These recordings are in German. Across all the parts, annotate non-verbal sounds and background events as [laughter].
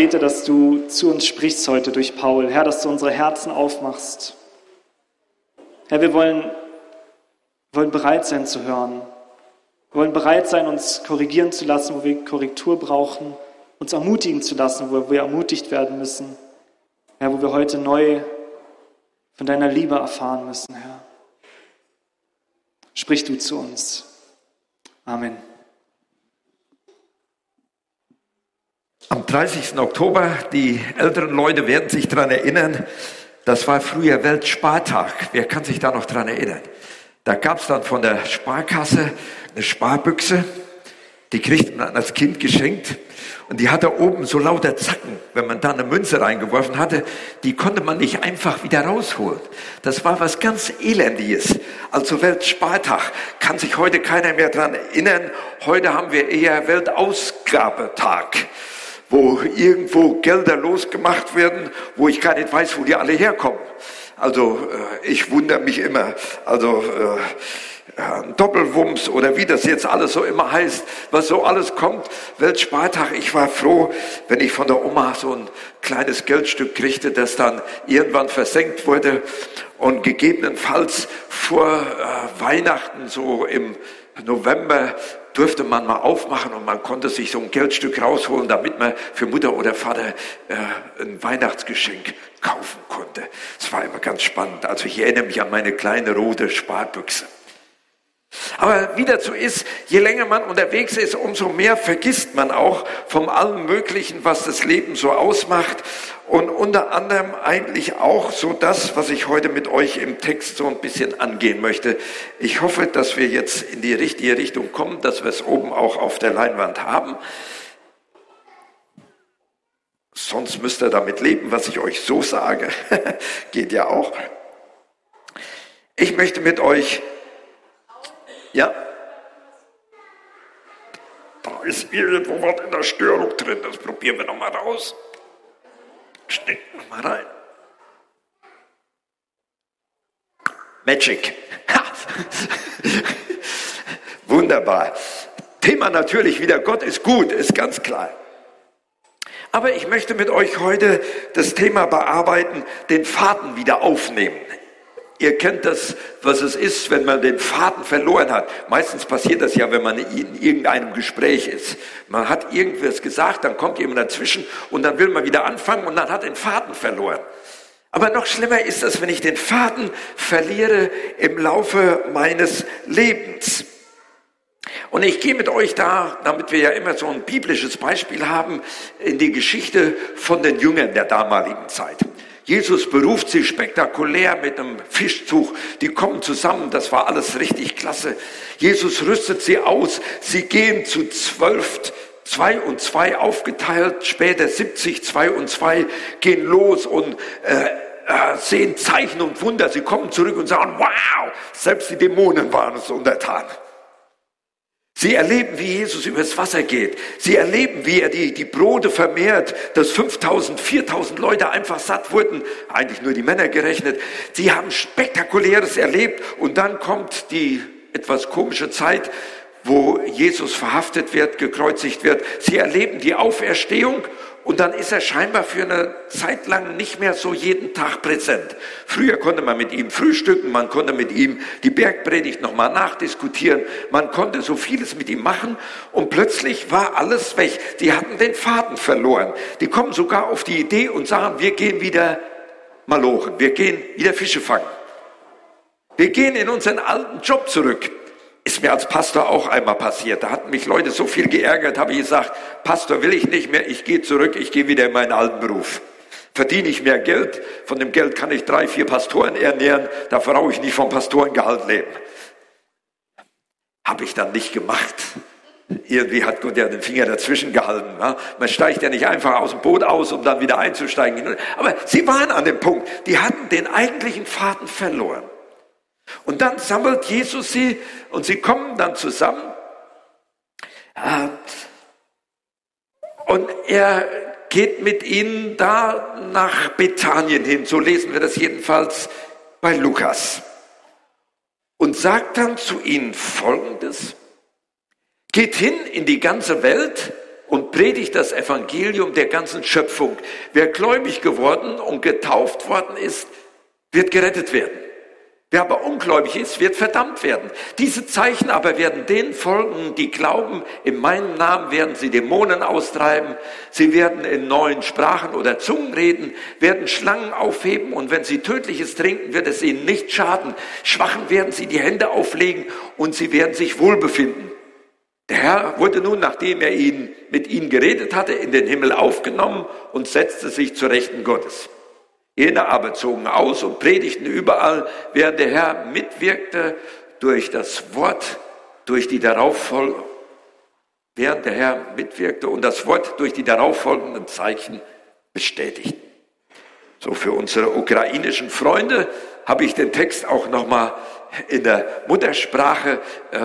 bete, dass du zu uns sprichst heute durch Paul. Herr, dass du unsere Herzen aufmachst. Herr, wir wollen, wollen bereit sein zu hören. Wir wollen bereit sein, uns korrigieren zu lassen, wo wir Korrektur brauchen, uns ermutigen zu lassen, wo wir ermutigt werden müssen. Herr, wo wir heute neu von deiner Liebe erfahren müssen, Herr. Sprich du zu uns. Amen. Am 30. Oktober, die älteren Leute werden sich daran erinnern, das war früher Weltspartag. Wer kann sich da noch daran erinnern? Da gab es dann von der Sparkasse eine Sparbüchse, die kriegt man als Kind geschenkt. Und die hatte oben so lauter Zacken. Wenn man da eine Münze reingeworfen hatte, die konnte man nicht einfach wieder rausholen. Das war was ganz Elendiges. Also Weltspartag kann sich heute keiner mehr dran erinnern. Heute haben wir eher Weltausgabetag wo irgendwo Gelder losgemacht werden, wo ich gar nicht weiß, wo die alle herkommen. Also äh, ich wundere mich immer. Also äh, Doppelwumms oder wie das jetzt alles so immer heißt, was so alles kommt. Weltspartag, ich war froh, wenn ich von der Oma so ein kleines Geldstück kriegte, das dann irgendwann versenkt wurde und gegebenenfalls vor äh, Weihnachten so im November durfte man mal aufmachen und man konnte sich so ein Geldstück rausholen, damit man für Mutter oder Vater äh, ein Weihnachtsgeschenk kaufen konnte. Es war immer ganz spannend. Also ich erinnere mich an meine kleine rote Sparbüchse. Aber wie dazu ist, je länger man unterwegs ist, umso mehr vergisst man auch vom allen Möglichen, was das Leben so ausmacht. Und unter anderem eigentlich auch so das, was ich heute mit euch im Text so ein bisschen angehen möchte. Ich hoffe, dass wir jetzt in die richtige Richtung kommen, dass wir es oben auch auf der Leinwand haben. Sonst müsst ihr damit leben, was ich euch so sage. [laughs] Geht ja auch. Ich möchte mit euch ja? Da ist irgendwo was in der Störung drin. Das probieren wir nochmal raus. Steck nochmal rein. Magic. [laughs] Wunderbar. Thema natürlich wieder, Gott ist gut, ist ganz klar. Aber ich möchte mit euch heute das Thema bearbeiten, den Faden wieder aufnehmen. Ihr kennt das, was es ist, wenn man den Faden verloren hat. Meistens passiert das ja, wenn man in irgendeinem Gespräch ist. Man hat irgendwas gesagt, dann kommt jemand dazwischen und dann will man wieder anfangen und dann hat den Faden verloren. Aber noch schlimmer ist es, wenn ich den Faden verliere im Laufe meines Lebens. Und ich gehe mit euch da, damit wir ja immer so ein biblisches Beispiel haben, in die Geschichte von den Jüngern der damaligen Zeit. Jesus beruft sie spektakulär mit einem Fischzug. Die kommen zusammen. Das war alles richtig klasse. Jesus rüstet sie aus. Sie gehen zu zwölf, zwei und zwei aufgeteilt. Später 70, zwei und zwei gehen los und äh, äh, sehen Zeichen und Wunder. Sie kommen zurück und sagen, wow, selbst die Dämonen waren es untertan. Sie erleben, wie Jesus übers Wasser geht. Sie erleben, wie er die, die Brote vermehrt, dass 5000, 4000 Leute einfach satt wurden. Eigentlich nur die Männer gerechnet. Sie haben Spektakuläres erlebt. Und dann kommt die etwas komische Zeit, wo Jesus verhaftet wird, gekreuzigt wird. Sie erleben die Auferstehung und dann ist er scheinbar für eine Zeit lang nicht mehr so jeden Tag präsent. Früher konnte man mit ihm frühstücken, man konnte mit ihm die Bergpredigt nochmal nachdiskutieren, man konnte so vieles mit ihm machen und plötzlich war alles weg. Die hatten den Faden verloren. Die kommen sogar auf die Idee und sagen, wir gehen wieder malochen, wir gehen wieder Fische fangen. Wir gehen in unseren alten Job zurück. Ist mir als Pastor auch einmal passiert. Da hatten mich Leute so viel geärgert, habe ich gesagt, Pastor will ich nicht mehr, ich gehe zurück, ich gehe wieder in meinen alten Beruf. Verdiene ich mehr Geld, von dem Geld kann ich drei, vier Pastoren ernähren, da brauche ich nicht vom Pastorengehalt leben. Habe ich dann nicht gemacht. Irgendwie hat Gott ja den Finger dazwischen gehalten. Ne? Man steigt ja nicht einfach aus dem Boot aus, um dann wieder einzusteigen. Aber sie waren an dem Punkt, die hatten den eigentlichen Faden verloren. Und dann sammelt Jesus sie und sie kommen dann zusammen. Und er geht mit ihnen da nach Bethanien hin. So lesen wir das jedenfalls bei Lukas. Und sagt dann zu ihnen Folgendes. Geht hin in die ganze Welt und predigt das Evangelium der ganzen Schöpfung. Wer gläubig geworden und getauft worden ist, wird gerettet werden. Wer aber ungläubig ist, wird verdammt werden. Diese Zeichen aber werden denen folgen, die glauben, in meinem Namen werden sie Dämonen austreiben, sie werden in neuen Sprachen oder Zungen reden, werden Schlangen aufheben und wenn sie tödliches trinken, wird es ihnen nicht schaden. Schwachen werden sie die Hände auflegen und sie werden sich wohlbefinden. Der Herr wurde nun, nachdem er ihn, mit ihnen geredet hatte, in den Himmel aufgenommen und setzte sich zur Rechten Gottes. Jene aber zogen aus und predigten überall, während der Herr mitwirkte durch das Wort, durch die darauffolgenden, während der Herr mitwirkte und das Wort durch die darauffolgenden Zeichen bestätigten. So für unsere ukrainischen Freunde habe ich den Text auch nochmal in der Muttersprache, äh,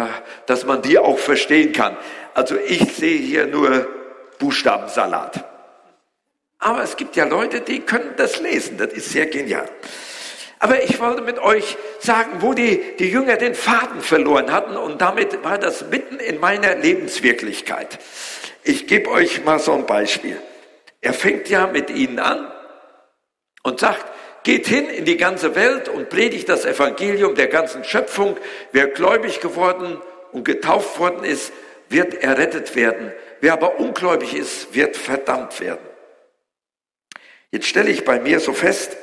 dass man die auch verstehen kann. Also ich sehe hier nur Buchstabensalat. Aber es gibt ja Leute, die können das lesen. Das ist sehr genial. Aber ich wollte mit euch sagen, wo die, die Jünger den Faden verloren hatten und damit war das mitten in meiner Lebenswirklichkeit. Ich gebe euch mal so ein Beispiel. Er fängt ja mit ihnen an und sagt, geht hin in die ganze Welt und predigt das Evangelium der ganzen Schöpfung. Wer gläubig geworden und getauft worden ist, wird errettet werden. Wer aber ungläubig ist, wird verdammt werden. Jetzt stelle ich bei mir so fest,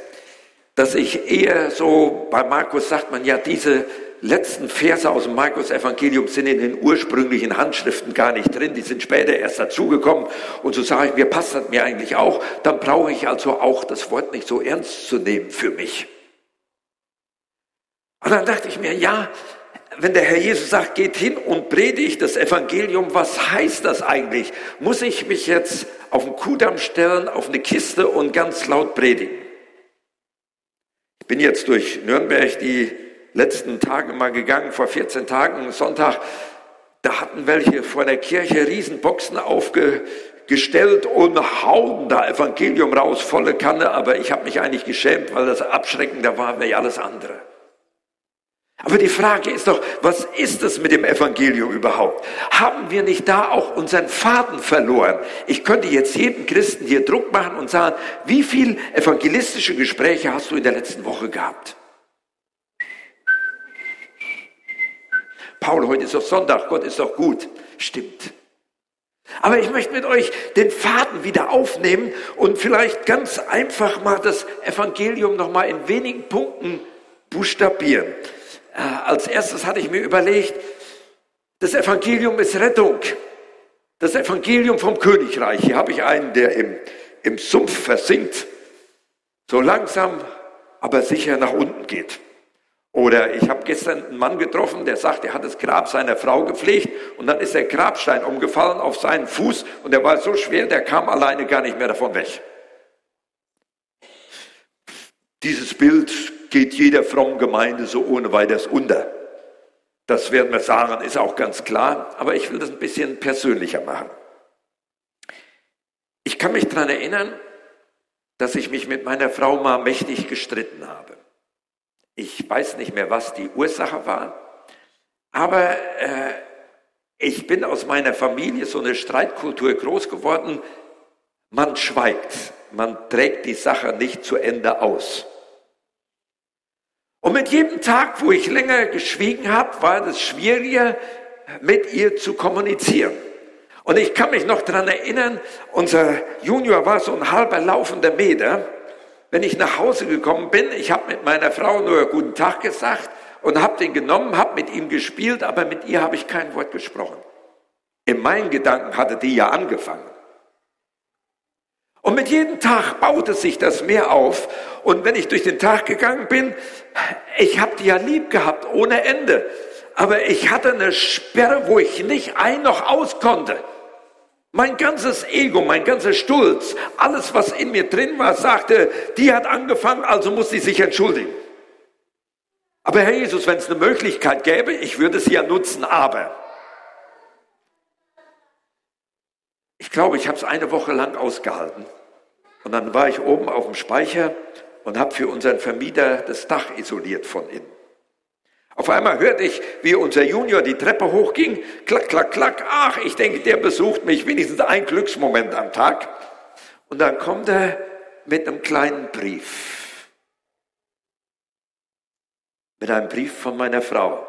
dass ich eher so, bei Markus sagt man ja, diese letzten Verse aus dem Markus-Evangelium sind in den ursprünglichen Handschriften gar nicht drin, die sind später erst dazugekommen. Und so sage ich mir, passt das mir eigentlich auch, dann brauche ich also auch das Wort nicht so ernst zu nehmen für mich. Und dann dachte ich mir, ja, wenn der Herr Jesus sagt, geht hin und predigt das Evangelium, was heißt das eigentlich? Muss ich mich jetzt auf den Kudamm stellen, auf eine Kiste und ganz laut predigen? Ich bin jetzt durch Nürnberg die letzten Tage mal gegangen, vor 14 Tagen, Sonntag. Da hatten welche vor der Kirche Riesenboxen aufgestellt und hauen da Evangelium raus, volle Kanne. Aber ich habe mich eigentlich geschämt, weil das abschreckender war wie alles andere. Aber die Frage ist doch, was ist es mit dem Evangelium überhaupt? Haben wir nicht da auch unseren Faden verloren? Ich könnte jetzt jedem Christen hier Druck machen und sagen, wie viel evangelistische Gespräche hast du in der letzten Woche gehabt? Paul, heute ist doch Sonntag, Gott ist doch gut. Stimmt. Aber ich möchte mit euch den Faden wieder aufnehmen und vielleicht ganz einfach mal das Evangelium noch mal in wenigen Punkten buchstabieren. Äh, als erstes hatte ich mir überlegt, das Evangelium ist Rettung. Das Evangelium vom Königreich. Hier habe ich einen, der im, im Sumpf versinkt, so langsam, aber sicher nach unten geht. Oder ich habe gestern einen Mann getroffen, der sagt, er hat das Grab seiner Frau gepflegt und dann ist der Grabstein umgefallen auf seinen Fuß und der war so schwer, der kam alleine gar nicht mehr davon weg. Dieses Bild geht jeder frommen Gemeinde so ohne weiteres unter. Das werden wir sagen, ist auch ganz klar, aber ich will das ein bisschen persönlicher machen. Ich kann mich daran erinnern, dass ich mich mit meiner Frau mal mächtig gestritten habe. Ich weiß nicht mehr, was die Ursache war, aber äh, ich bin aus meiner Familie so eine Streitkultur groß geworden. Man schweigt, man trägt die Sache nicht zu Ende aus. Und mit jedem Tag, wo ich länger geschwiegen habe, war es schwieriger, mit ihr zu kommunizieren. Und ich kann mich noch daran erinnern, unser Junior war so ein halber laufender Meter. Wenn ich nach Hause gekommen bin, ich habe mit meiner Frau nur guten Tag gesagt und habe den genommen, habe mit ihm gespielt, aber mit ihr habe ich kein Wort gesprochen. In meinen Gedanken hatte die ja angefangen. Und mit jedem Tag baute sich das mehr auf. Und wenn ich durch den Tag gegangen bin, ich habe die ja lieb gehabt, ohne Ende. Aber ich hatte eine Sperre, wo ich nicht ein noch aus konnte. Mein ganzes Ego, mein ganzer Stolz, alles, was in mir drin war, sagte, die hat angefangen, also muss sie sich entschuldigen. Aber Herr Jesus, wenn es eine Möglichkeit gäbe, ich würde sie ja nutzen, aber. Ich glaube, ich habe es eine Woche lang ausgehalten. Und dann war ich oben auf dem Speicher und habe für unseren Vermieter das Dach isoliert von innen. Auf einmal hörte ich, wie unser Junior die Treppe hochging. Klack, klack, klack. Ach, ich denke, der besucht mich wenigstens ein Glücksmoment am Tag. Und dann kommt er mit einem kleinen Brief. Mit einem Brief von meiner Frau.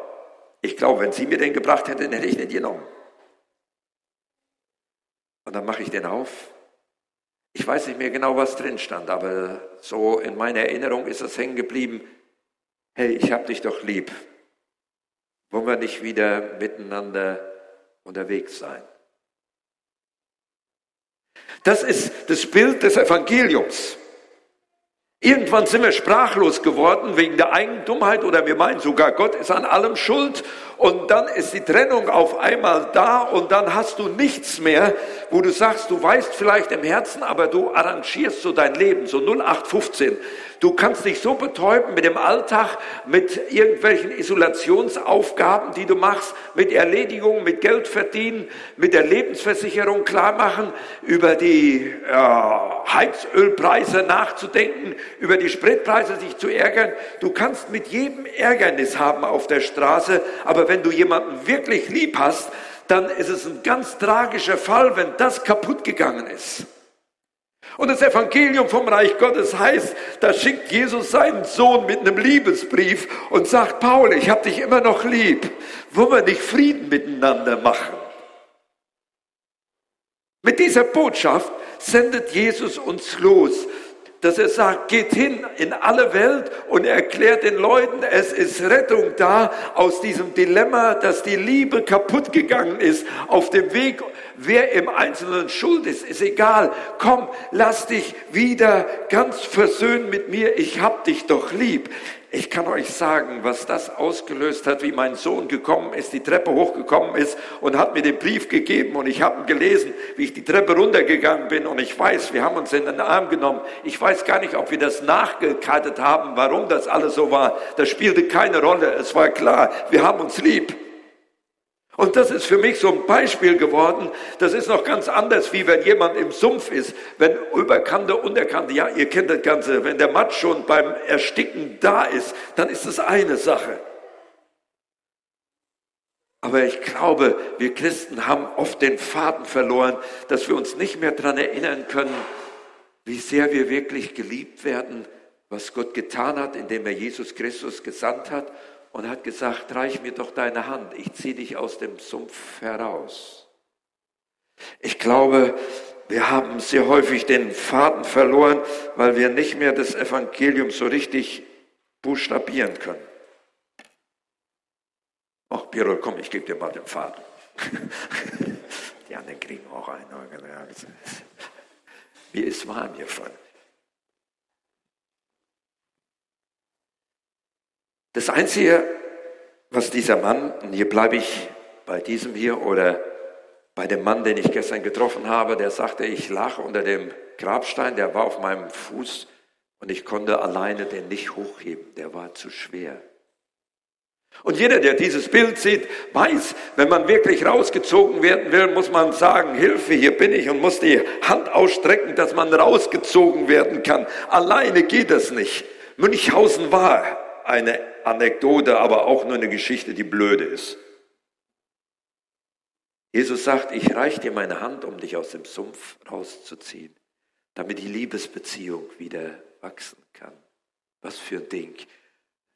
Ich glaube, wenn sie mir den gebracht hätte, hätte ich den genommen. Und dann mache ich den auf. Ich weiß nicht mehr genau, was drin stand, aber so in meiner Erinnerung ist es hängen geblieben. Hey, ich hab dich doch lieb. Wollen wir nicht wieder miteinander unterwegs sein? Das ist das Bild des Evangeliums. Irgendwann sind wir sprachlos geworden wegen der Eigentumheit oder wir meinen sogar, Gott ist an allem schuld und dann ist die Trennung auf einmal da und dann hast du nichts mehr, wo du sagst, du weißt vielleicht im Herzen, aber du arrangierst so dein Leben, so 0815. Du kannst dich so betäuben mit dem Alltag, mit irgendwelchen Isolationsaufgaben, die du machst, mit Erledigungen, mit Geld verdienen, mit der Lebensversicherung klarmachen, über die äh, Heizölpreise nachzudenken, über die Spritpreise sich zu ärgern. Du kannst mit jedem Ärgernis haben auf der Straße, aber wenn du jemanden wirklich lieb hast, dann ist es ein ganz tragischer Fall, wenn das kaputt gegangen ist. Und das Evangelium vom Reich Gottes heißt, da schickt Jesus seinen Sohn mit einem Liebesbrief und sagt, Paul, ich habe dich immer noch lieb. Wollen wir nicht Frieden miteinander machen? Mit dieser Botschaft sendet Jesus uns los dass er sagt, geht hin in alle Welt und erklärt den Leuten, es ist Rettung da aus diesem Dilemma, dass die Liebe kaputt gegangen ist auf dem Weg. Wer im Einzelnen schuld ist, ist egal. Komm, lass dich wieder ganz versöhnen mit mir. Ich hab dich doch lieb. Ich kann euch sagen, was das ausgelöst hat, wie mein Sohn gekommen ist, die Treppe hochgekommen ist und hat mir den Brief gegeben und ich habe ihn gelesen, wie ich die Treppe runtergegangen bin und ich weiß, wir haben uns in den Arm genommen. Ich weiß gar nicht, ob wir das nachgekartet haben, warum das alles so war. Das spielte keine Rolle. Es war klar, wir haben uns lieb. Und das ist für mich so ein Beispiel geworden. Das ist noch ganz anders, wie wenn jemand im Sumpf ist, wenn Überkante, Unterkante, ja, ihr kennt das Ganze, wenn der Matsch schon beim Ersticken da ist, dann ist das eine Sache. Aber ich glaube, wir Christen haben oft den Faden verloren, dass wir uns nicht mehr daran erinnern können, wie sehr wir wirklich geliebt werden, was Gott getan hat, indem er Jesus Christus gesandt hat und hat gesagt, reich mir doch deine Hand, ich ziehe dich aus dem Sumpf heraus. Ich glaube, wir haben sehr häufig den Faden verloren, weil wir nicht mehr das Evangelium so richtig buchstabieren können. Ach, Birol, komm, ich gebe dir mal den Faden. [laughs] Die anderen kriegen auch einen. Mir ist warm hiervon. Das Einzige, was dieser Mann, und hier bleibe ich bei diesem hier oder bei dem Mann, den ich gestern getroffen habe, der sagte, ich lag unter dem Grabstein, der war auf meinem Fuß und ich konnte alleine den nicht hochheben, der war zu schwer. Und jeder, der dieses Bild sieht, weiß, wenn man wirklich rausgezogen werden will, muss man sagen, Hilfe, hier bin ich und muss die Hand ausstrecken, dass man rausgezogen werden kann. Alleine geht das nicht. Münchhausen war eine Anekdote, aber auch nur eine Geschichte, die blöde ist. Jesus sagt, ich reiche dir meine Hand, um dich aus dem Sumpf rauszuziehen, damit die Liebesbeziehung wieder wachsen kann. Was für ein Ding.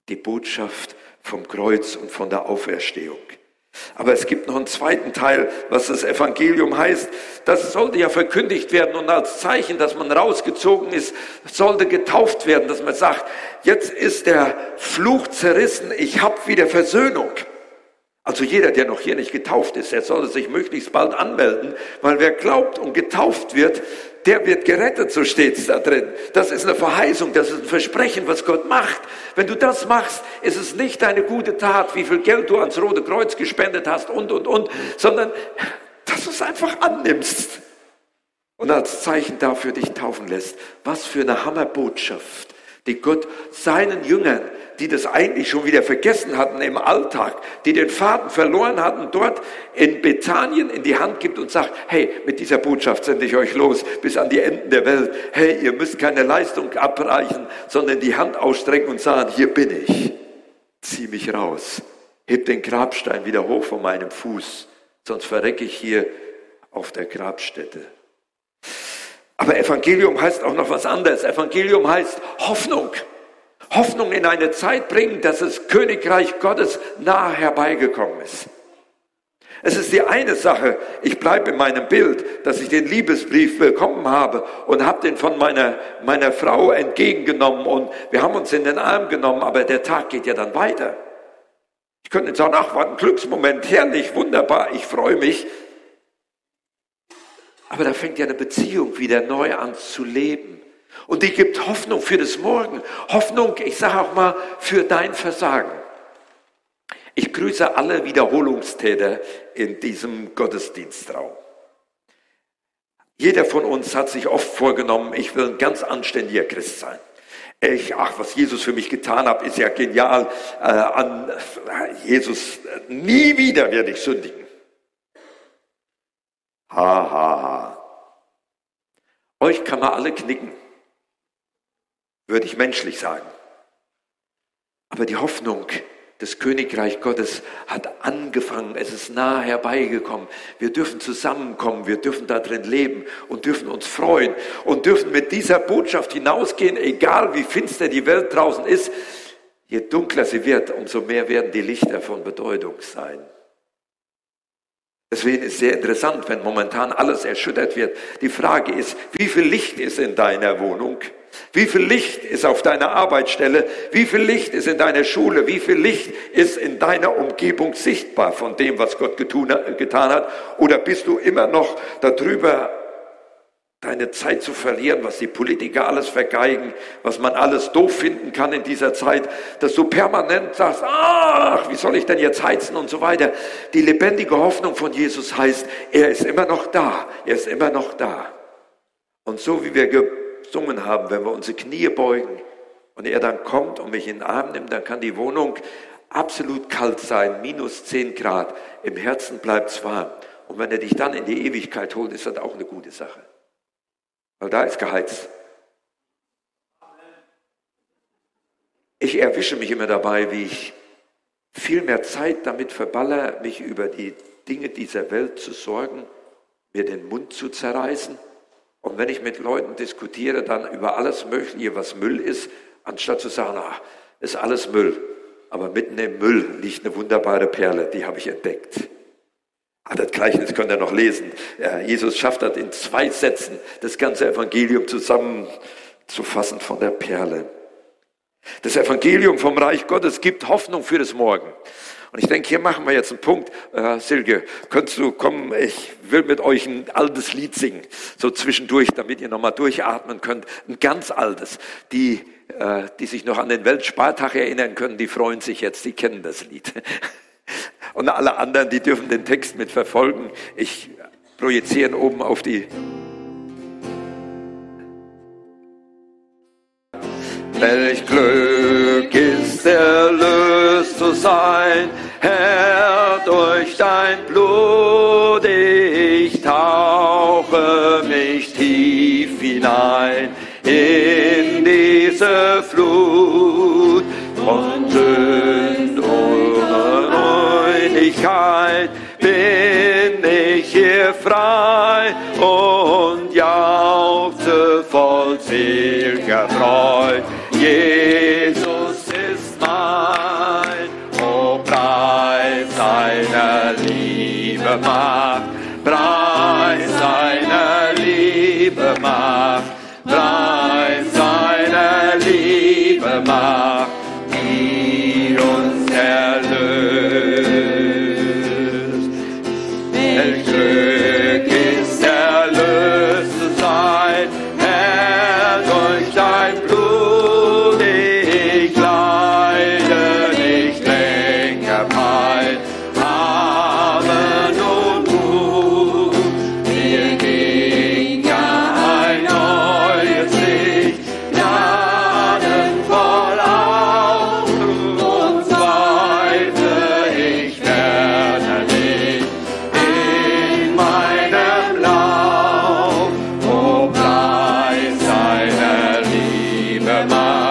Die Botschaft vom Kreuz und von der Auferstehung. Aber es gibt noch einen zweiten Teil, was das Evangelium heißt. Das sollte ja verkündigt werden und als Zeichen, dass man rausgezogen ist, sollte getauft werden, dass man sagt, jetzt ist der Fluch zerrissen, ich habe wieder Versöhnung. Also jeder, der noch hier nicht getauft ist, der sollte sich möglichst bald anmelden, weil wer glaubt und getauft wird, der wird gerettet, so steht es da drin. Das ist eine Verheißung, das ist ein Versprechen, was Gott macht. Wenn du das machst, ist es nicht deine gute Tat, wie viel Geld du ans Rote Kreuz gespendet hast und, und, und, sondern dass du es einfach annimmst und als Zeichen dafür dich taufen lässt. Was für eine Hammerbotschaft die Gott seinen Jüngern, die das eigentlich schon wieder vergessen hatten im Alltag, die den Faden verloren hatten, dort in Bethanien in die Hand gibt und sagt, hey, mit dieser Botschaft sende ich euch los bis an die Enden der Welt. Hey, ihr müsst keine Leistung abreichen, sondern die Hand ausstrecken und sagen, hier bin ich. zieh mich raus. Heb den Grabstein wieder hoch von meinem Fuß, sonst verrecke ich hier auf der Grabstätte. Aber Evangelium heißt auch noch was anderes. Evangelium heißt Hoffnung. Hoffnung in eine Zeit bringen, dass das Königreich Gottes nahe herbeigekommen ist. Es ist die eine Sache, ich bleibe in meinem Bild, dass ich den Liebesbrief bekommen habe und habe den von meiner, meiner Frau entgegengenommen und wir haben uns in den Arm genommen, aber der Tag geht ja dann weiter. Ich könnte sagen, ach, war ein Glücksmoment, herrlich, wunderbar, ich freue mich. Aber da fängt ja eine Beziehung wieder neu an zu leben. Und die gibt Hoffnung für das Morgen. Hoffnung, ich sage auch mal, für dein Versagen. Ich grüße alle Wiederholungstäter in diesem Gottesdienstraum. Jeder von uns hat sich oft vorgenommen, ich will ein ganz anständiger Christ sein. Ich, ach, was Jesus für mich getan hat, ist ja genial. Äh, an Jesus, nie wieder werde ich sündigen. Ha, ha, ha. Euch kann man alle knicken, würde ich menschlich sagen. Aber die Hoffnung, das Königreich Gottes hat angefangen, es ist nahe herbeigekommen. Wir dürfen zusammenkommen, wir dürfen da drin leben und dürfen uns freuen und dürfen mit dieser Botschaft hinausgehen, egal wie finster die Welt draußen ist. Je dunkler sie wird, umso mehr werden die Lichter von Bedeutung sein. Deswegen ist es sehr interessant, wenn momentan alles erschüttert wird. Die Frage ist, wie viel Licht ist in deiner Wohnung? Wie viel Licht ist auf deiner Arbeitsstelle? Wie viel Licht ist in deiner Schule? Wie viel Licht ist in deiner Umgebung sichtbar von dem, was Gott getan hat? Oder bist du immer noch darüber deine Zeit zu verlieren, was die Politiker alles vergeigen, was man alles doof finden kann in dieser Zeit, dass du permanent sagst, ach, wie soll ich denn jetzt heizen und so weiter. Die lebendige Hoffnung von Jesus heißt, er ist immer noch da, er ist immer noch da. Und so wie wir gesungen haben, wenn wir unsere Knie beugen und er dann kommt und mich in den Arm nimmt, dann kann die Wohnung absolut kalt sein, minus 10 Grad, im Herzen bleibt es warm. Und wenn er dich dann in die Ewigkeit holt, ist das auch eine gute Sache. Weil da ist geheizt. Ich erwische mich immer dabei, wie ich viel mehr Zeit damit verballer, mich über die Dinge dieser Welt zu sorgen, mir den Mund zu zerreißen. Und wenn ich mit Leuten diskutiere, dann über alles Mögliche, was Müll ist, anstatt zu sagen, ach, ist alles Müll. Aber mitten im Müll liegt eine wunderbare Perle, die habe ich entdeckt. Ah, das Gleichnis könnt ihr noch lesen. Jesus schafft das in zwei Sätzen, das ganze Evangelium zusammenzufassen von der Perle. Das Evangelium vom Reich Gottes gibt Hoffnung für das Morgen. Und ich denke, hier machen wir jetzt einen Punkt. Äh, Silke, könntest du kommen? Ich will mit euch ein altes Lied singen, so zwischendurch, damit ihr nochmal durchatmen könnt. Ein ganz altes. Die, äh, die sich noch an den Weltspartag erinnern können, die freuen sich jetzt, die kennen das Lied. [laughs] Und alle anderen, die dürfen den Text mit verfolgen. Ich projiziere oben auf die. Welch Glück ist erlöst zu sein, Herr, durch dein Blut. Ich tauche mich tief hinein in diese Flut Liebe macht, Emma.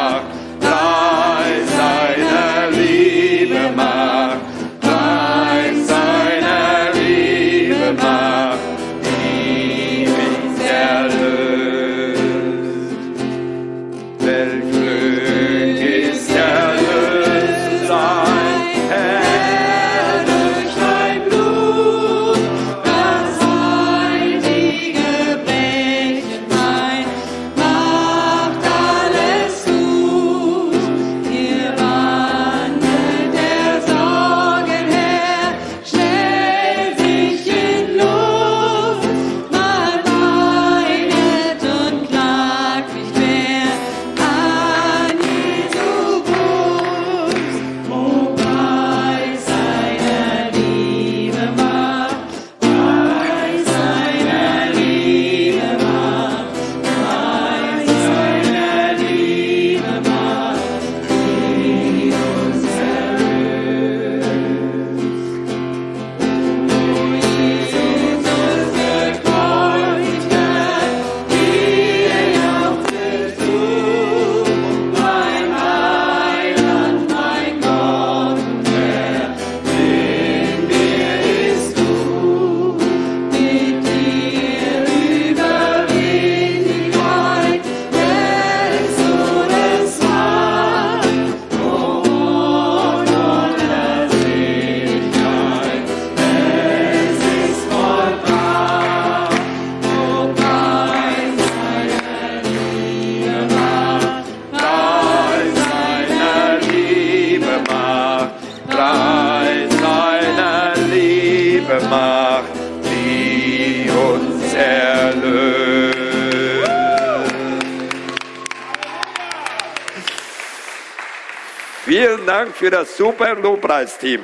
Für das super Lobpreisteam.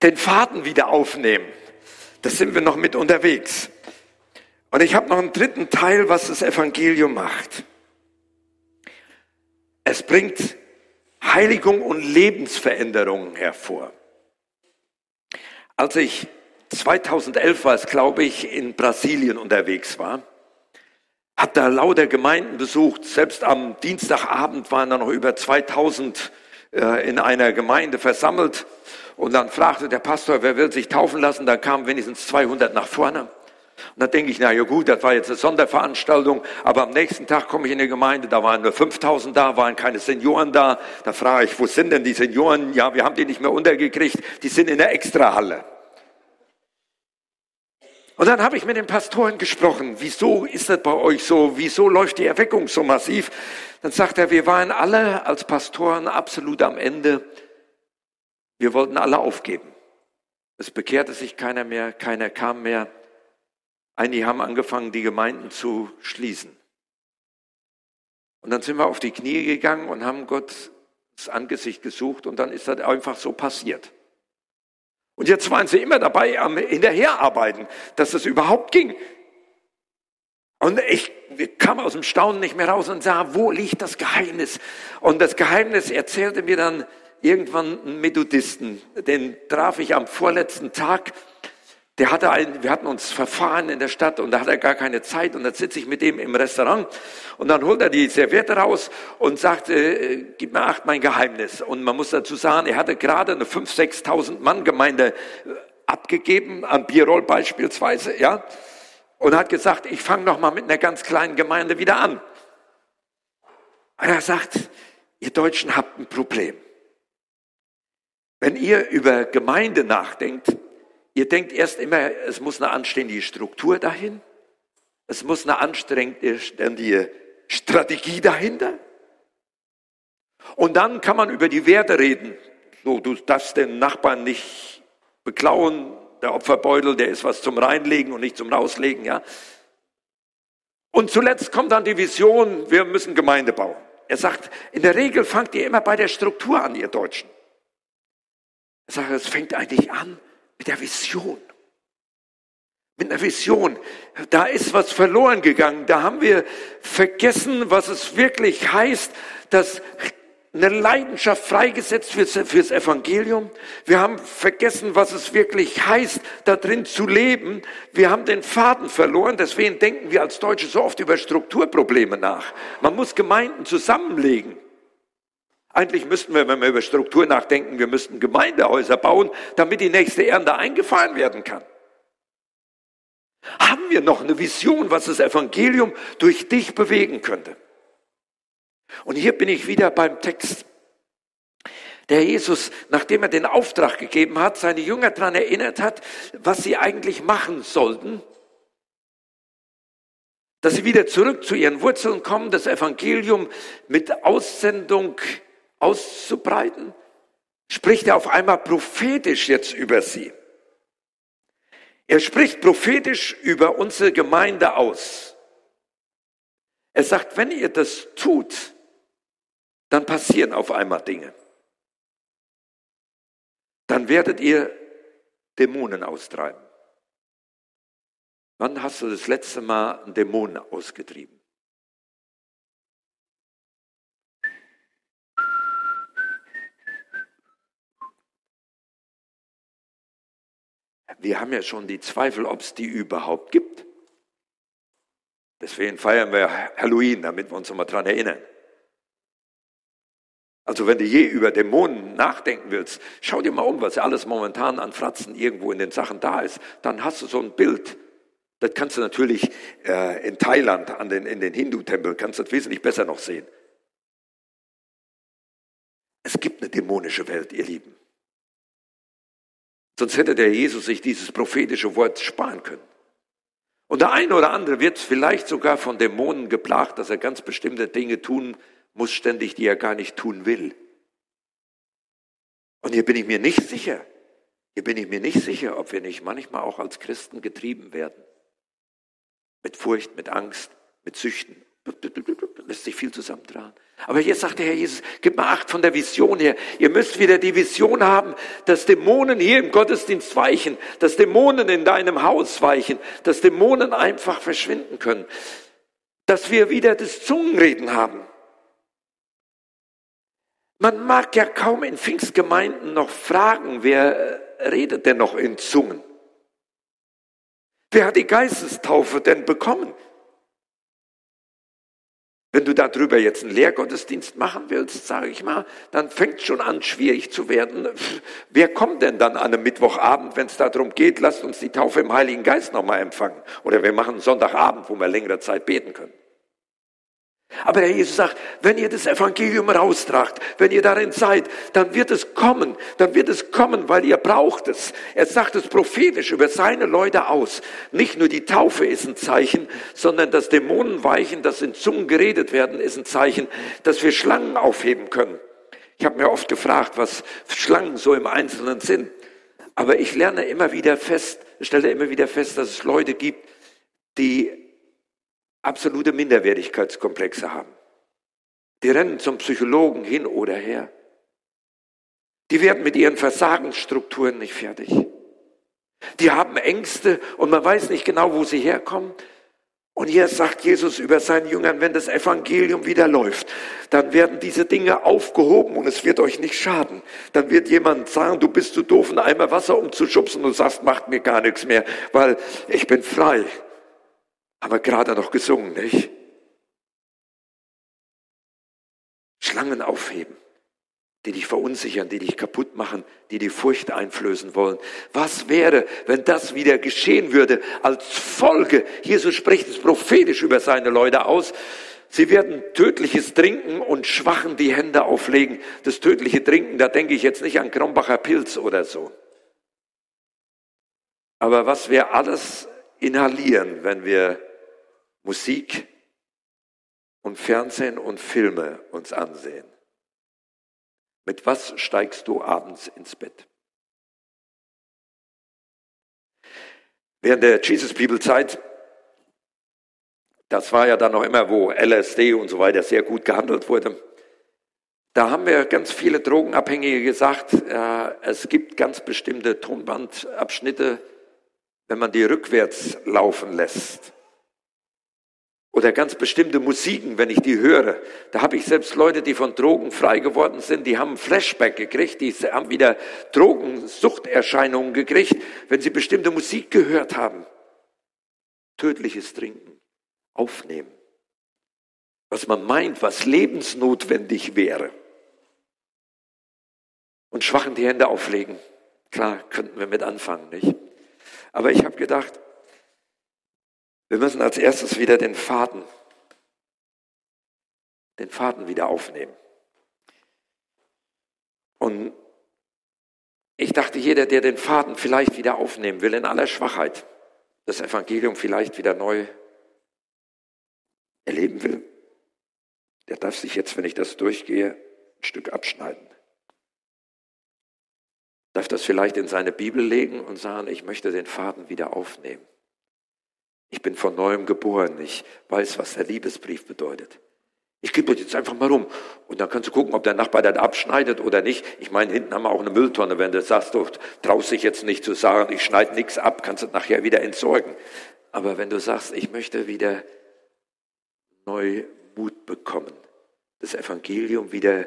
Den Faden wieder aufnehmen. Das sind wir noch mit unterwegs. Und ich habe noch einen dritten Teil, was das Evangelium macht. Es bringt Heiligung und Lebensveränderungen hervor. Als ich 2011 war glaube ich, in Brasilien unterwegs war, habe da lauter Gemeinden besucht. Selbst am Dienstagabend waren da noch über 2000 äh, in einer Gemeinde versammelt. Und dann fragte der Pastor, wer will sich taufen lassen? Da kamen wenigstens 200 nach vorne. Und dann denke ich, na ja gut, das war jetzt eine Sonderveranstaltung, aber am nächsten Tag komme ich in die Gemeinde, da waren nur 5000 da, waren keine Senioren da. Da frage ich, wo sind denn die Senioren? Ja, wir haben die nicht mehr untergekriegt, die sind in der Extrahalle. Und dann habe ich mit den Pastoren gesprochen, wieso ist das bei euch so, wieso läuft die Erweckung so massiv? Dann sagt er, wir waren alle als Pastoren absolut am Ende, wir wollten alle aufgeben. Es bekehrte sich keiner mehr, keiner kam mehr. Einige haben angefangen, die Gemeinden zu schließen. Und dann sind wir auf die Knie gegangen und haben Gott das Angesicht gesucht und dann ist das einfach so passiert. Und jetzt waren sie immer dabei am Hinterherarbeiten, dass das überhaupt ging. Und ich kam aus dem Staunen nicht mehr raus und sah, wo liegt das Geheimnis? Und das Geheimnis erzählte mir dann irgendwann ein Methodisten, den traf ich am vorletzten Tag der hatte ein, wir hatten uns verfahren in der Stadt und da hat er gar keine Zeit und dann sitze ich mit dem im Restaurant und dann holt er die Serviette raus und sagt, äh, gib mir acht mein Geheimnis. Und man muss dazu sagen, er hatte gerade eine 5.000, 6.000 Mann Gemeinde äh, abgegeben, am Birol beispielsweise, ja, und hat gesagt, ich fange noch mal mit einer ganz kleinen Gemeinde wieder an. Und er sagt, ihr Deutschen habt ein Problem. Wenn ihr über Gemeinde nachdenkt, Ihr denkt erst immer, es muss eine anständige Struktur dahin. Es muss eine anständige Strategie dahinter. Und dann kann man über die Werte reden. So, du darfst den Nachbarn nicht beklauen. Der Opferbeutel, der ist was zum Reinlegen und nicht zum Rauslegen, ja. Und zuletzt kommt dann die Vision, wir müssen Gemeinde bauen. Er sagt, in der Regel fangt ihr immer bei der Struktur an, ihr Deutschen. Er sagt, es fängt eigentlich an mit der Vision. Mit einer Vision. Da ist was verloren gegangen. Da haben wir vergessen, was es wirklich heißt, dass eine Leidenschaft freigesetzt fürs, fürs Evangelium. Wir haben vergessen, was es wirklich heißt, da drin zu leben. Wir haben den Faden verloren. Deswegen denken wir als Deutsche so oft über Strukturprobleme nach. Man muss Gemeinden zusammenlegen. Eigentlich müssten wir, wenn wir über Struktur nachdenken, wir müssten Gemeindehäuser bauen, damit die nächste Ernte eingefahren werden kann. Haben wir noch eine Vision, was das Evangelium durch dich bewegen könnte? Und hier bin ich wieder beim Text. Der Jesus, nachdem er den Auftrag gegeben hat, seine Jünger daran erinnert hat, was sie eigentlich machen sollten, dass sie wieder zurück zu ihren Wurzeln kommen, das Evangelium mit Aussendung auszubreiten, spricht er auf einmal prophetisch jetzt über sie. Er spricht prophetisch über unsere Gemeinde aus. Er sagt, wenn ihr das tut, dann passieren auf einmal Dinge. Dann werdet ihr Dämonen austreiben. Wann hast du das letzte Mal einen Dämonen ausgetrieben? Wir haben ja schon die Zweifel, ob es die überhaupt gibt. Deswegen feiern wir Halloween, damit wir uns nochmal dran erinnern. Also wenn du je über Dämonen nachdenken willst, schau dir mal um, was alles momentan an Fratzen irgendwo in den Sachen da ist. Dann hast du so ein Bild. Das kannst du natürlich äh, in Thailand an den, in den Hindu-Tempel, kannst du das wesentlich besser noch sehen. Es gibt eine dämonische Welt, ihr Lieben. Sonst hätte der Jesus sich dieses prophetische Wort sparen können. Und der eine oder andere wird vielleicht sogar von Dämonen geplagt, dass er ganz bestimmte Dinge tun muss, ständig, die er gar nicht tun will. Und hier bin ich mir nicht sicher, hier bin ich mir nicht sicher, ob wir nicht manchmal auch als Christen getrieben werden. Mit Furcht, mit Angst, mit Süchten. Lässt sich viel zusammentragen. Aber jetzt sagt der Herr Jesus, gib mal Acht von der Vision her. Ihr müsst wieder die Vision haben, dass Dämonen hier im Gottesdienst weichen, dass Dämonen in deinem Haus weichen, dass Dämonen einfach verschwinden können, dass wir wieder das Zungenreden haben. Man mag ja kaum in Pfingstgemeinden noch fragen, wer redet denn noch in Zungen? Wer hat die Geistestaufe denn bekommen? Wenn du darüber jetzt einen Lehrgottesdienst machen willst, sage ich mal, dann fängt schon an, schwierig zu werden. Wer kommt denn dann an einem Mittwochabend, wenn es darum geht, lasst uns die Taufe im Heiligen Geist nochmal empfangen? Oder wir machen einen Sonntagabend, wo wir längere Zeit beten können. Aber der Jesus sagt, wenn ihr das Evangelium raustragt, wenn ihr darin seid, dann wird es kommen, dann wird es kommen, weil ihr braucht es. Er sagt es prophetisch über seine Leute aus. Nicht nur die Taufe ist ein Zeichen, sondern das Dämonenweichen, das in Zungen geredet werden, ist ein Zeichen, dass wir Schlangen aufheben können. Ich habe mir oft gefragt, was Schlangen so im Einzelnen sind. Aber ich lerne immer wieder fest, stelle immer wieder fest, dass es Leute gibt, die absolute Minderwertigkeitskomplexe haben. Die rennen zum Psychologen hin oder her. Die werden mit ihren Versagensstrukturen nicht fertig. Die haben Ängste und man weiß nicht genau, wo sie herkommen. Und hier sagt Jesus über seinen Jüngern, wenn das Evangelium wieder läuft, dann werden diese Dinge aufgehoben und es wird euch nicht schaden. Dann wird jemand sagen, du bist zu doof, einen Eimer Wasser umzuschubsen und sagst, macht mir gar nichts mehr, weil ich bin frei. Haben wir gerade noch gesungen, nicht? Schlangen aufheben, die dich verunsichern, die dich kaputt machen, die die Furcht einflößen wollen. Was wäre, wenn das wieder geschehen würde als Folge? Jesus spricht es prophetisch über seine Leute aus. Sie werden tödliches trinken und Schwachen die Hände auflegen. Das tödliche Trinken, da denke ich jetzt nicht an Krombacher Pilz oder so. Aber was wir alles inhalieren, wenn wir Musik und Fernsehen und Filme uns ansehen. Mit was steigst du abends ins Bett? Während der Jesus People Zeit, das war ja dann noch immer, wo LSD und so weiter sehr gut gehandelt wurde, da haben wir ganz viele Drogenabhängige gesagt, äh, es gibt ganz bestimmte Tonbandabschnitte, wenn man die rückwärts laufen lässt, oder ganz bestimmte Musiken, wenn ich die höre. Da habe ich selbst Leute, die von Drogen frei geworden sind, die haben Flashback gekriegt, die haben wieder Drogensuchterscheinungen gekriegt, wenn sie bestimmte Musik gehört haben. Tödliches Trinken, aufnehmen. Was man meint, was lebensnotwendig wäre. Und schwachen die Hände auflegen. Klar, könnten wir mit anfangen, nicht? Aber ich habe gedacht, wir müssen als erstes wieder den Faden, den Faden wieder aufnehmen. Und ich dachte, jeder, der den Faden vielleicht wieder aufnehmen will, in aller Schwachheit, das Evangelium vielleicht wieder neu erleben will, der darf sich jetzt, wenn ich das durchgehe, ein Stück abschneiden. Darf das vielleicht in seine Bibel legen und sagen, ich möchte den Faden wieder aufnehmen. Ich bin von neuem geboren. Ich weiß, was der Liebesbrief bedeutet. Ich gebe das jetzt einfach mal rum. Und dann kannst du gucken, ob der Nachbar dann abschneidet oder nicht. Ich meine, hinten haben wir auch eine Mülltonne. Wenn du sagst, du traust dich jetzt nicht zu sagen, ich schneide nichts ab, kannst du nachher wieder entsorgen. Aber wenn du sagst, ich möchte wieder neu Mut bekommen, das Evangelium wieder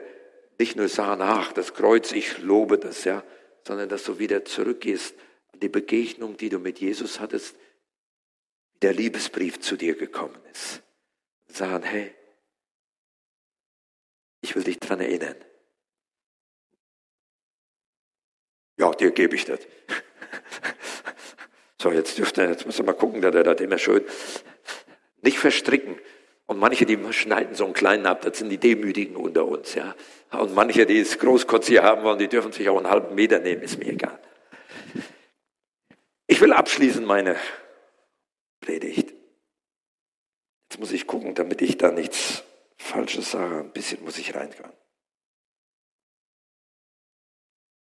nicht nur sagen, ach, das Kreuz, ich lobe das, ja, sondern dass du wieder zurückgehst an die Begegnung, die du mit Jesus hattest, der Liebesbrief zu dir gekommen ist. Sagen, hey, ich will dich daran erinnern. Ja, dir gebe ich das. [laughs] So, jetzt dürfte, jetzt müssen wir mal gucken, dass er das immer schön nicht verstricken. Und manche, die schneiden so einen kleinen ab, das sind die Demütigen unter uns, ja. Und manche, die es großkotz hier haben wollen, die dürfen sich auch einen halben Meter nehmen, ist mir egal. Ich will abschließen meine Predigt. Jetzt muss ich gucken, damit ich da nichts Falsches sage. Ein bisschen muss ich reingehen.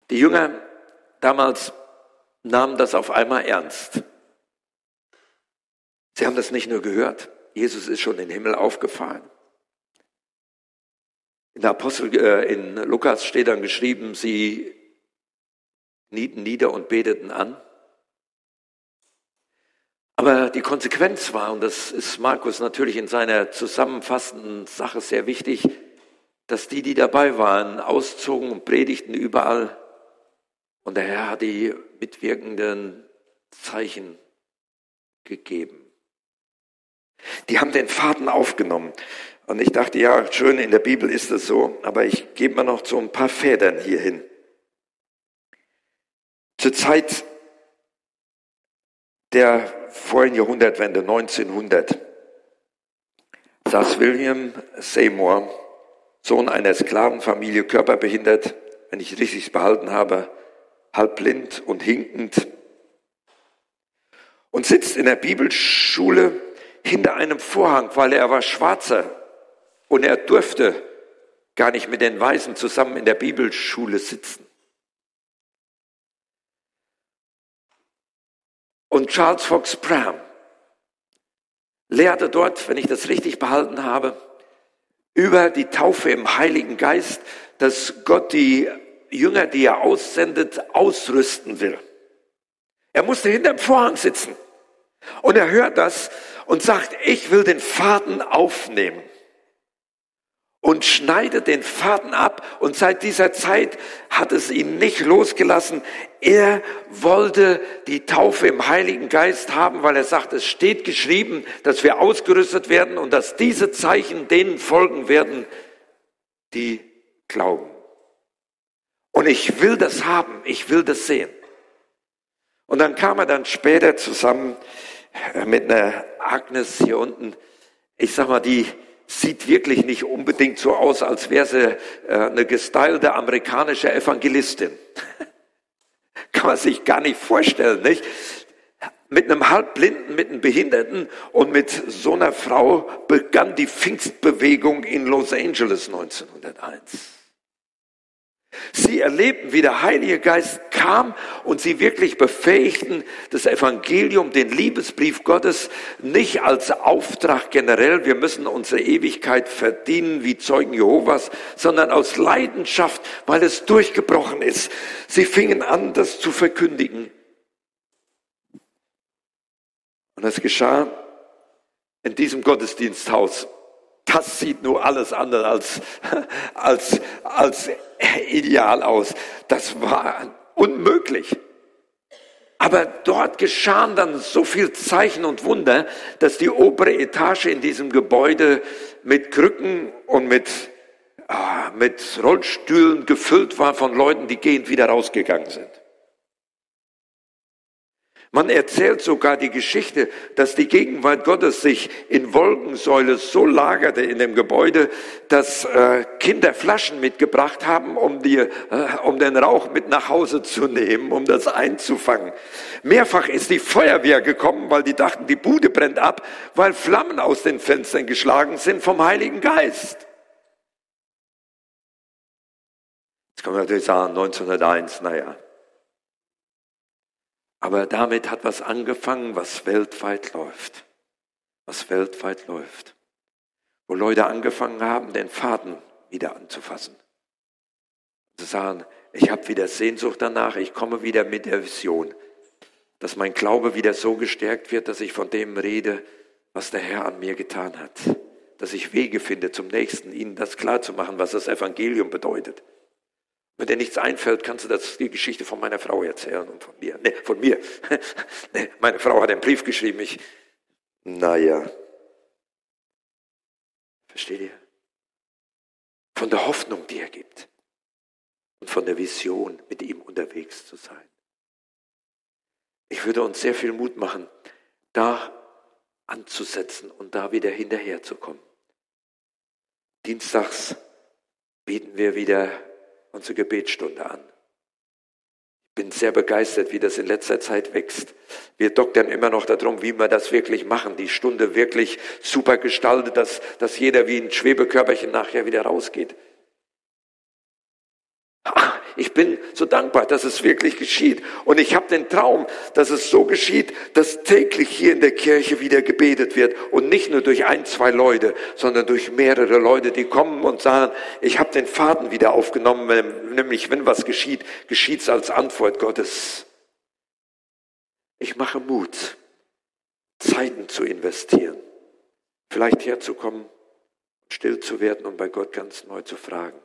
Die Jünger damals nahmen das auf einmal ernst. Sie haben das nicht nur gehört. Jesus ist schon in den Himmel aufgefahren. In der Apostel, äh, in Lukas steht dann geschrieben, sie nieten nieder und beteten an. Aber die Konsequenz war, und das ist Markus natürlich in seiner zusammenfassenden Sache sehr wichtig, dass die, die dabei waren, auszogen und predigten überall. Und der Herr hat die mitwirkenden Zeichen gegeben. Die haben den Faden aufgenommen. Und ich dachte, ja, schön, in der Bibel ist es so, aber ich gebe mir noch so ein paar Federn hier hin. Zur Zeit der vorigen Jahrhundertwende, 1900, saß William Seymour, Sohn einer Sklavenfamilie, körperbehindert, wenn ich richtig behalten habe, halb blind und hinkend, und sitzt in der Bibelschule hinter einem Vorhang, weil er war Schwarzer und er durfte gar nicht mit den Weißen zusammen in der Bibelschule sitzen. Und Charles Fox Pram lehrte dort, wenn ich das richtig behalten habe, über die Taufe im Heiligen Geist, dass Gott die Jünger, die er aussendet, ausrüsten will. Er musste hinterm Vorhang sitzen und er hört das und sagt, ich will den Faden aufnehmen und schneidet den Faden ab. Und seit dieser Zeit hat es ihn nicht losgelassen. Er wollte die Taufe im Heiligen Geist haben, weil er sagt, es steht geschrieben, dass wir ausgerüstet werden und dass diese Zeichen denen folgen werden, die glauben. Und ich will das haben, ich will das sehen. Und dann kam er dann später zusammen mit einer Agnes hier unten. Ich sag mal, die sieht wirklich nicht unbedingt so aus, als wäre sie äh, eine gestylte amerikanische Evangelistin. [laughs] Kann man sich gar nicht vorstellen, nicht? Mit einem Halbblinden, mit einem Behinderten und mit so einer Frau begann die Pfingstbewegung in Los Angeles 1901. Sie erlebten, wie der Heilige Geist kam und sie wirklich befähigten, das Evangelium, den Liebesbrief Gottes nicht als Auftrag generell, wir müssen unsere Ewigkeit verdienen wie Zeugen Jehovas, sondern aus Leidenschaft, weil es durchgebrochen ist. Sie fingen an, das zu verkündigen. Und es geschah in diesem Gottesdiensthaus das sieht nur alles andere als, als, als ideal aus. Das war unmöglich. Aber dort geschahen dann so viel Zeichen und Wunder, dass die obere Etage in diesem Gebäude mit Krücken und mit, ah, mit Rollstühlen gefüllt war von Leuten, die gehend wieder rausgegangen sind. Man erzählt sogar die Geschichte, dass die Gegenwart Gottes sich in Wolkensäule so lagerte in dem Gebäude, dass äh, Kinder Flaschen mitgebracht haben, um, die, äh, um den Rauch mit nach Hause zu nehmen, um das einzufangen. Mehrfach ist die Feuerwehr gekommen, weil die dachten, die Bude brennt ab, weil Flammen aus den Fenstern geschlagen sind vom Heiligen Geist. Jetzt kann man natürlich sagen, 1901, naja. Aber damit hat was angefangen, was weltweit läuft. Was weltweit läuft. Wo Leute angefangen haben, den Faden wieder anzufassen. Zu sagen, ich habe wieder Sehnsucht danach, ich komme wieder mit der Vision. Dass mein Glaube wieder so gestärkt wird, dass ich von dem rede, was der Herr an mir getan hat. Dass ich Wege finde zum Nächsten, ihnen das klar zu machen, was das Evangelium bedeutet. Wenn dir nichts einfällt, kannst du das die Geschichte von meiner Frau erzählen und von mir. Nee, von mir. [laughs] nee, meine Frau hat einen Brief geschrieben. Ich, naja. Versteht ihr? Von der Hoffnung, die er gibt. Und von der Vision, mit ihm unterwegs zu sein. Ich würde uns sehr viel Mut machen, da anzusetzen und da wieder hinterherzukommen. Dienstags bieten wir wieder unsere Gebetsstunde an. Ich bin sehr begeistert, wie das in letzter Zeit wächst. Wir doktern immer noch darum, wie wir das wirklich machen, die Stunde wirklich super gestaltet, dass, dass jeder wie ein Schwebekörperchen nachher wieder rausgeht. Ich bin so dankbar, dass es wirklich geschieht. Und ich habe den Traum, dass es so geschieht, dass täglich hier in der Kirche wieder gebetet wird. Und nicht nur durch ein, zwei Leute, sondern durch mehrere Leute, die kommen und sagen, ich habe den Faden wieder aufgenommen, nämlich wenn was geschieht, geschieht es als Antwort Gottes. Ich mache Mut, Zeiten zu investieren, vielleicht herzukommen, still zu werden und bei Gott ganz neu zu fragen.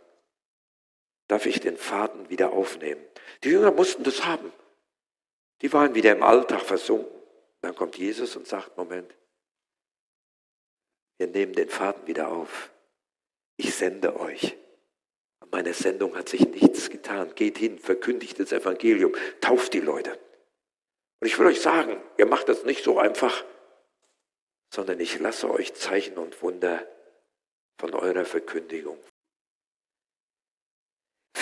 Darf ich den Faden wieder aufnehmen? Die Jünger mussten das haben. Die waren wieder im Alltag versunken. Dann kommt Jesus und sagt, Moment, wir nehmen den Faden wieder auf. Ich sende euch. An meiner Sendung hat sich nichts getan. Geht hin, verkündigt das Evangelium, tauft die Leute. Und ich will euch sagen, ihr macht das nicht so einfach, sondern ich lasse euch Zeichen und Wunder von eurer Verkündigung.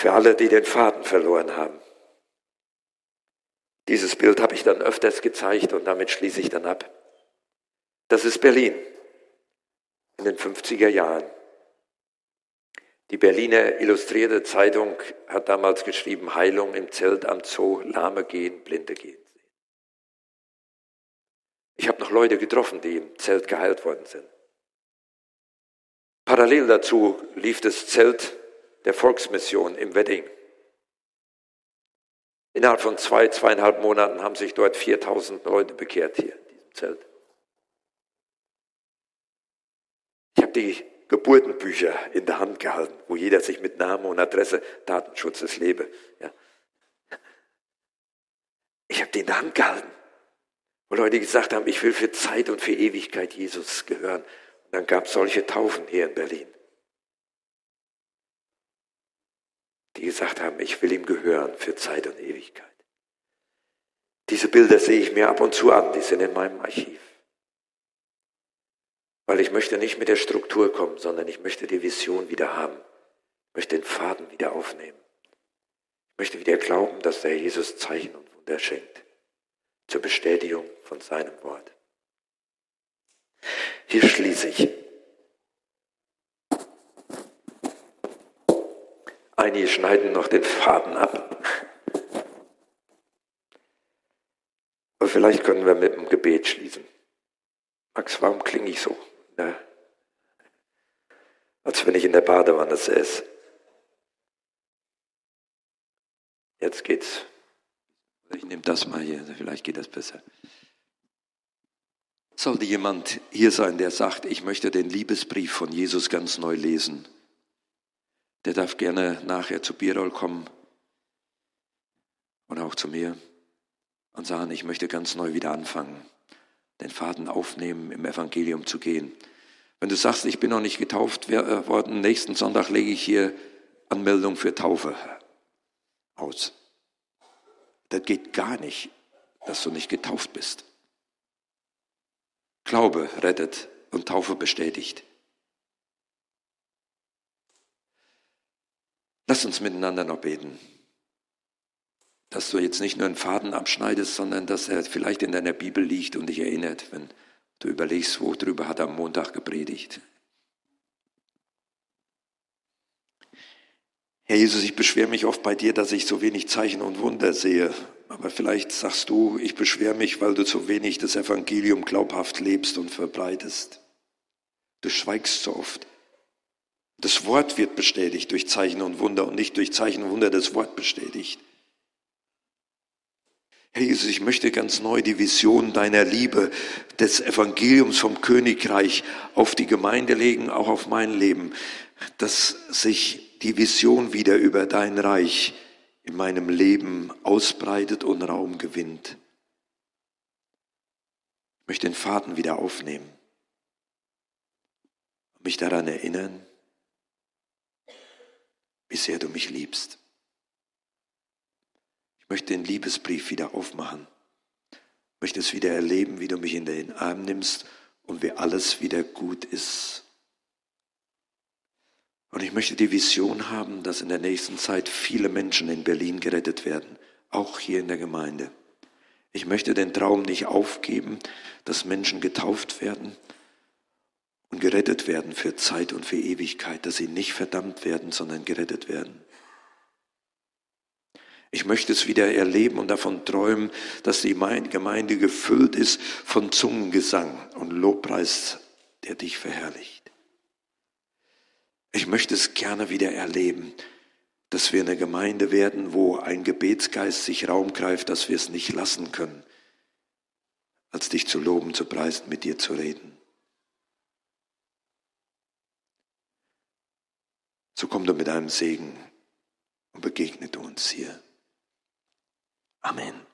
Für alle, die den Faden verloren haben. Dieses Bild habe ich dann öfters gezeigt und damit schließe ich dann ab. Das ist Berlin in den 50er Jahren. Die Berliner Illustrierte Zeitung hat damals geschrieben, Heilung im Zelt am Zoo, Lahme gehen, Blinde gehen. Ich habe noch Leute getroffen, die im Zelt geheilt worden sind. Parallel dazu lief das Zelt der Volksmission im Wedding. Innerhalb von zwei, zweieinhalb Monaten haben sich dort 4000 Leute bekehrt hier in diesem Zelt. Ich habe die Geburtenbücher in der Hand gehalten, wo jeder sich mit Name und Adresse, Datenschutzes lebe. Ja. Ich habe die in der Hand gehalten wo Leute gesagt haben, ich will für Zeit und für Ewigkeit Jesus gehören. Und dann gab es solche Taufen hier in Berlin, die gesagt haben, ich will ihm gehören für Zeit und Ewigkeit. Diese Bilder sehe ich mir ab und zu an, die sind in meinem Archiv. Weil ich möchte nicht mit der Struktur kommen, sondern ich möchte die Vision wieder haben. Ich möchte den Faden wieder aufnehmen. Ich möchte wieder glauben, dass der Jesus Zeichen und Wunder schenkt zur Bestätigung von seinem Wort. Hier schließe ich. Einige schneiden noch den Faden ab. Aber vielleicht können wir mit dem Gebet schließen. Max, warum klinge ich so? Ja. Als wenn ich in der Badewanne säß. Jetzt geht's ich nehme das mal hier, vielleicht geht das besser. Sollte jemand hier sein, der sagt, ich möchte den Liebesbrief von Jesus ganz neu lesen, der darf gerne nachher zu Birol kommen oder auch zu mir und sagen, ich möchte ganz neu wieder anfangen, den Faden aufnehmen, im Evangelium zu gehen. Wenn du sagst, ich bin noch nicht getauft äh, worden, nächsten Sonntag lege ich hier Anmeldung für Taufe aus. Das geht gar nicht, dass du nicht getauft bist. Glaube rettet und Taufe bestätigt. Lass uns miteinander noch beten, dass du jetzt nicht nur einen Faden abschneidest, sondern dass er vielleicht in deiner Bibel liegt und dich erinnert, wenn du überlegst, worüber hat er am Montag gepredigt. Herr Jesus, ich beschwere mich oft bei dir, dass ich so wenig Zeichen und Wunder sehe. Aber vielleicht sagst du, ich beschwere mich, weil du so wenig das Evangelium glaubhaft lebst und verbreitest. Du schweigst so oft. Das Wort wird bestätigt durch Zeichen und Wunder und nicht durch Zeichen und Wunder das Wort bestätigt. Herr Jesus, ich möchte ganz neu die Vision deiner Liebe, des Evangeliums vom Königreich auf die Gemeinde legen, auch auf mein Leben, dass sich die Vision wieder über dein Reich in meinem Leben ausbreitet und Raum gewinnt. Ich möchte den Faden wieder aufnehmen mich daran erinnern, wie sehr du mich liebst. Ich möchte den Liebesbrief wieder aufmachen. Möchte es wieder erleben, wie du mich in den Arm nimmst und wie alles wieder gut ist. Und ich möchte die Vision haben, dass in der nächsten Zeit viele Menschen in Berlin gerettet werden, auch hier in der Gemeinde. Ich möchte den Traum nicht aufgeben, dass Menschen getauft werden und gerettet werden für Zeit und für Ewigkeit, dass sie nicht verdammt werden, sondern gerettet werden. Ich möchte es wieder erleben und davon träumen, dass die Gemeinde gefüllt ist von Zungengesang und Lobpreis, der dich verherrlicht. Ich möchte es gerne wieder erleben, dass wir eine Gemeinde werden, wo ein Gebetsgeist sich Raum greift, dass wir es nicht lassen können, als dich zu loben, zu preisen, mit dir zu reden. So komm du mit einem Segen und begegne uns hier. Amen.